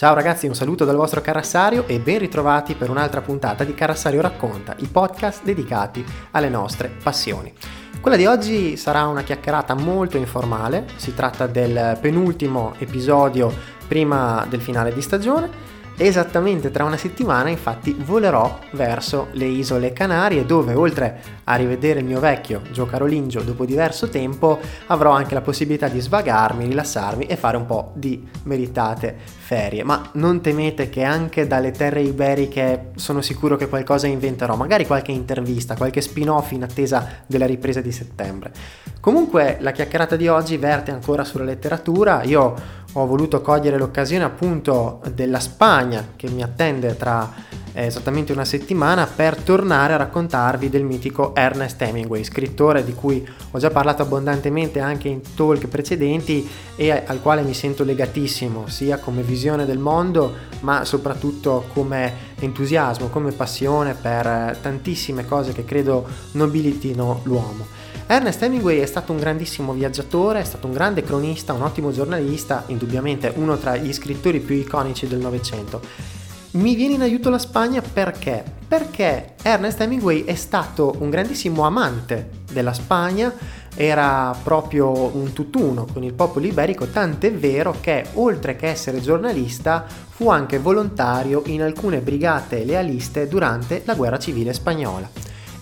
Ciao ragazzi, un saluto dal vostro Carassario e ben ritrovati per un'altra puntata di Carassario Racconta, i podcast dedicati alle nostre passioni. Quella di oggi sarà una chiacchierata molto informale, si tratta del penultimo episodio prima del finale di stagione Esattamente tra una settimana infatti volerò verso le isole Canarie dove oltre a rivedere il mio vecchio Gio Carolingio dopo diverso tempo avrò anche la possibilità di svagarmi, rilassarmi e fare un po' di meritate ferie. Ma non temete che anche dalle terre iberiche sono sicuro che qualcosa inventerò, magari qualche intervista, qualche spin-off in attesa della ripresa di settembre. Comunque la chiacchierata di oggi verte ancora sulla letteratura, io ho voluto cogliere l'occasione appunto della Spagna che mi attende tra esattamente una settimana per tornare a raccontarvi del mitico Ernest Hemingway, scrittore di cui ho già parlato abbondantemente anche in talk precedenti e al quale mi sento legatissimo, sia come visione del mondo, ma soprattutto come entusiasmo, come passione per tantissime cose che credo nobilitino l'uomo. Ernest Hemingway è stato un grandissimo viaggiatore, è stato un grande cronista, un ottimo giornalista, indubbiamente uno tra gli scrittori più iconici del Novecento. Mi viene in aiuto la Spagna perché? Perché Ernest Hemingway è stato un grandissimo amante della Spagna, era proprio un tutt'uno con il popolo iberico, tant'è vero che oltre che essere giornalista fu anche volontario in alcune brigate lealiste durante la guerra civile spagnola.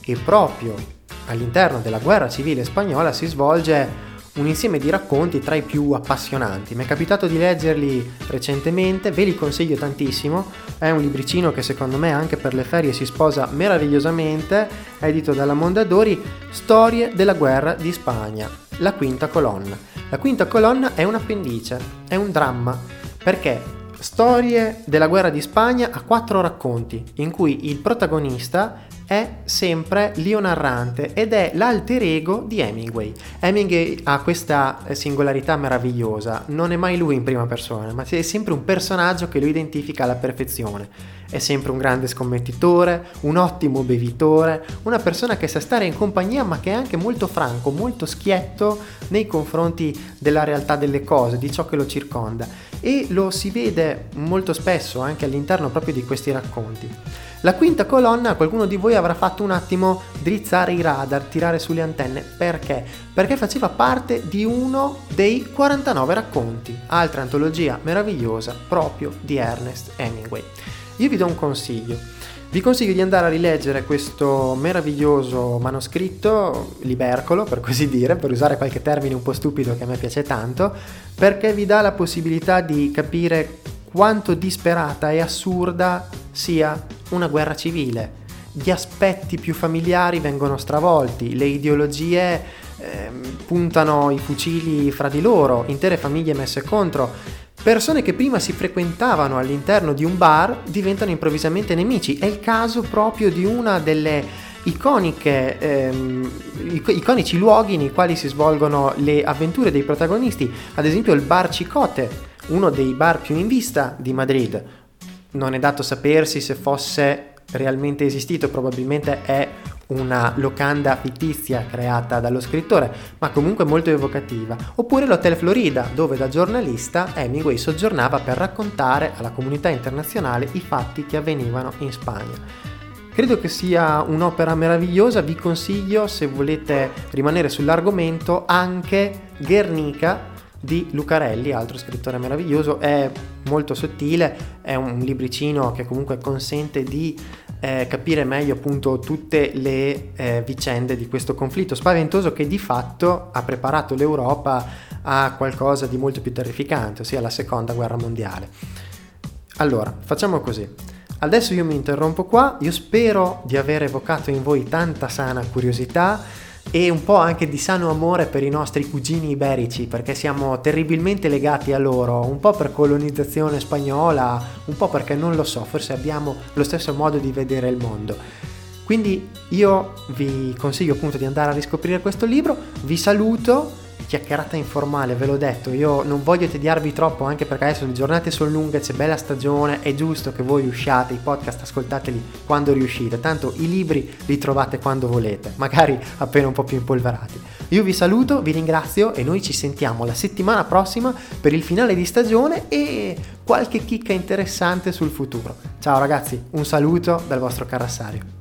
E proprio all'interno della guerra civile spagnola si svolge un insieme di racconti tra i più appassionanti. Mi è capitato di leggerli recentemente, ve li consiglio tantissimo. È un libricino che secondo me anche per le ferie si sposa meravigliosamente, edito dalla Mondadori, Storie della guerra di Spagna, la quinta colonna. La quinta colonna è un appendice, è un dramma, perché Storie della guerra di Spagna ha quattro racconti in cui il protagonista è sempre Leo Narrante ed è l'alter ego di Hemingway. Hemingway ha questa singolarità meravigliosa, non è mai lui in prima persona, ma è sempre un personaggio che lo identifica alla perfezione. È sempre un grande scommettitore, un ottimo bevitore, una persona che sa stare in compagnia ma che è anche molto franco, molto schietto nei confronti della realtà delle cose, di ciò che lo circonda e lo si vede molto spesso anche all'interno proprio di questi racconti. La quinta colonna qualcuno di voi avrà fatto un attimo drizzare i radar, tirare sulle antenne. Perché? Perché faceva parte di uno dei 49 racconti, altra antologia meravigliosa proprio di Ernest Hemingway. Io vi do un consiglio. Vi consiglio di andare a rileggere questo meraviglioso manoscritto, libercolo per così dire, per usare qualche termine un po' stupido che a me piace tanto, perché vi dà la possibilità di capire quanto disperata e assurda sia una guerra civile. Gli aspetti più familiari vengono stravolti, le ideologie eh, puntano i fucili fra di loro, intere famiglie messe contro. Persone che prima si frequentavano all'interno di un bar diventano improvvisamente nemici. È il caso proprio di una delle iconiche, ehm, iconici luoghi nei quali si svolgono le avventure dei protagonisti, ad esempio il bar Cicote, uno dei bar più in vista di Madrid, non è dato sapersi se fosse realmente esistito, probabilmente è una locanda fittizia creata dallo scrittore, ma comunque molto evocativa, oppure l'Hotel Florida, dove da giornalista Hemingway soggiornava per raccontare alla comunità internazionale i fatti che avvenivano in Spagna. Credo che sia un'opera meravigliosa, vi consiglio se volete rimanere sull'argomento anche Guernica di Lucarelli, altro scrittore meraviglioso, è molto sottile, è un libricino che comunque consente di eh, capire meglio appunto tutte le eh, vicende di questo conflitto spaventoso che di fatto ha preparato l'Europa a qualcosa di molto più terrificante, ossia la seconda guerra mondiale. Allora, facciamo così. Adesso io mi interrompo qua, io spero di aver evocato in voi tanta sana curiosità e un po' anche di sano amore per i nostri cugini iberici perché siamo terribilmente legati a loro, un po' per colonizzazione spagnola, un po' perché non lo so, forse abbiamo lo stesso modo di vedere il mondo. Quindi io vi consiglio appunto di andare a riscoprire questo libro, vi saluto chiacchierata informale, ve l'ho detto, io non voglio tediarvi troppo anche perché adesso le giornate sono lunghe, c'è bella stagione, è giusto che voi usciate, i podcast ascoltateli quando riuscite, tanto i libri li trovate quando volete, magari appena un po' più impolverati. Io vi saluto, vi ringrazio e noi ci sentiamo la settimana prossima per il finale di stagione e qualche chicca interessante sul futuro. Ciao ragazzi, un saluto dal vostro Carassario.